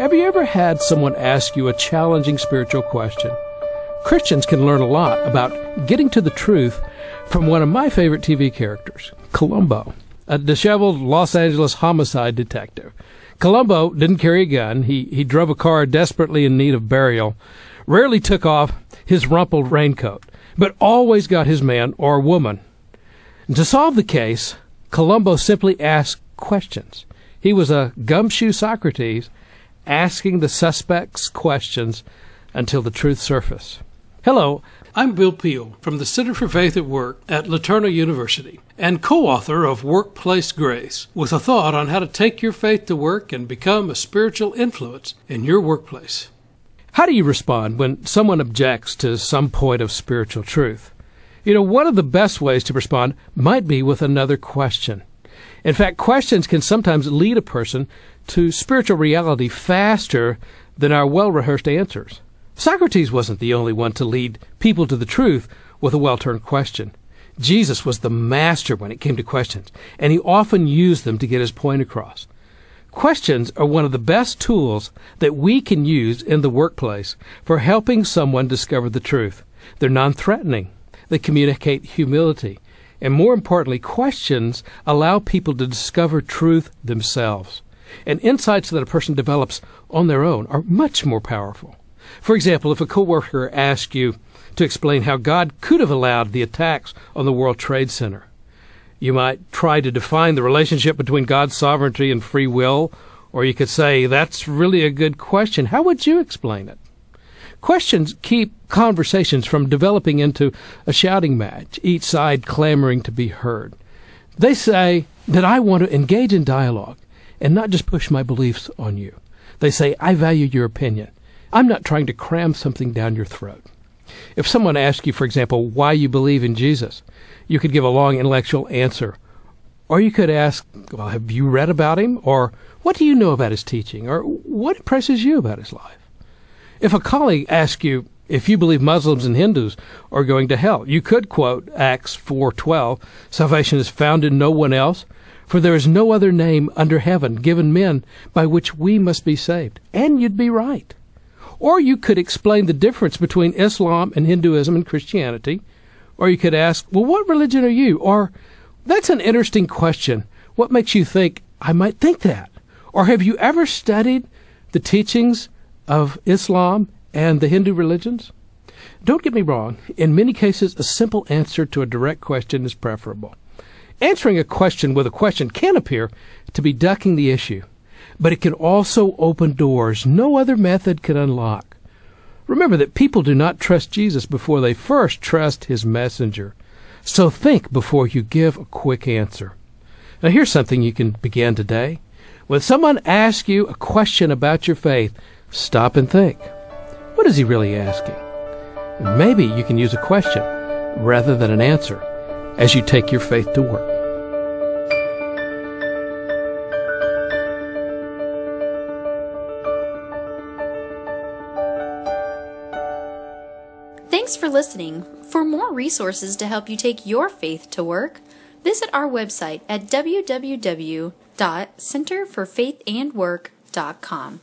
Have you ever had someone ask you a challenging spiritual question? Christians can learn a lot about getting to the truth from one of my favorite TV characters, Columbo, a disheveled Los Angeles homicide detective. Columbo didn't carry a gun. He, he drove a car desperately in need of burial, rarely took off his rumpled raincoat, but always got his man or woman. And to solve the case, Columbo simply asked questions. He was a gumshoe Socrates asking the suspects questions until the truth surfaced. Hello, I'm Bill Peel from the Center for Faith at Work at LeTourneau University and co author of Workplace Grace, with a thought on how to take your faith to work and become a spiritual influence in your workplace. How do you respond when someone objects to some point of spiritual truth? You know, one of the best ways to respond might be with another question. In fact, questions can sometimes lead a person to spiritual reality faster than our well rehearsed answers. Socrates wasn't the only one to lead people to the truth with a well turned question. Jesus was the master when it came to questions, and he often used them to get his point across. Questions are one of the best tools that we can use in the workplace for helping someone discover the truth. They're non threatening, they communicate humility, and more importantly, questions allow people to discover truth themselves. And insights that a person develops on their own are much more powerful. For example, if a coworker asks you to explain how God could have allowed the attacks on the World Trade Center, you might try to define the relationship between God's sovereignty and free will, or you could say, that's really a good question. How would you explain it? Questions keep conversations from developing into a shouting match, each side clamoring to be heard. They say that I want to engage in dialogue and not just push my beliefs on you. They say, I value your opinion. I'm not trying to cram something down your throat. If someone asks you, for example, why you believe in Jesus, you could give a long intellectual answer. Or you could ask, well, have you read about him? Or what do you know about his teaching? Or what impresses you about his life? If a colleague asks you if you believe Muslims and Hindus are going to hell, you could quote Acts 4:12, salvation is found in no one else, for there is no other name under heaven given men by which we must be saved. And you'd be right. Or you could explain the difference between Islam and Hinduism and Christianity. Or you could ask, well, what religion are you? Or, that's an interesting question. What makes you think I might think that? Or have you ever studied the teachings of Islam and the Hindu religions? Don't get me wrong. In many cases, a simple answer to a direct question is preferable. Answering a question with a question can appear to be ducking the issue but it can also open doors no other method can unlock. Remember that people do not trust Jesus before they first trust his messenger. So think before you give a quick answer. Now, here's something you can begin today. When someone asks you a question about your faith, stop and think. What is he really asking? Maybe you can use a question rather than an answer as you take your faith to work. Thanks for listening. For more resources to help you take your faith to work, visit our website at www.centerforfaithandwork.com.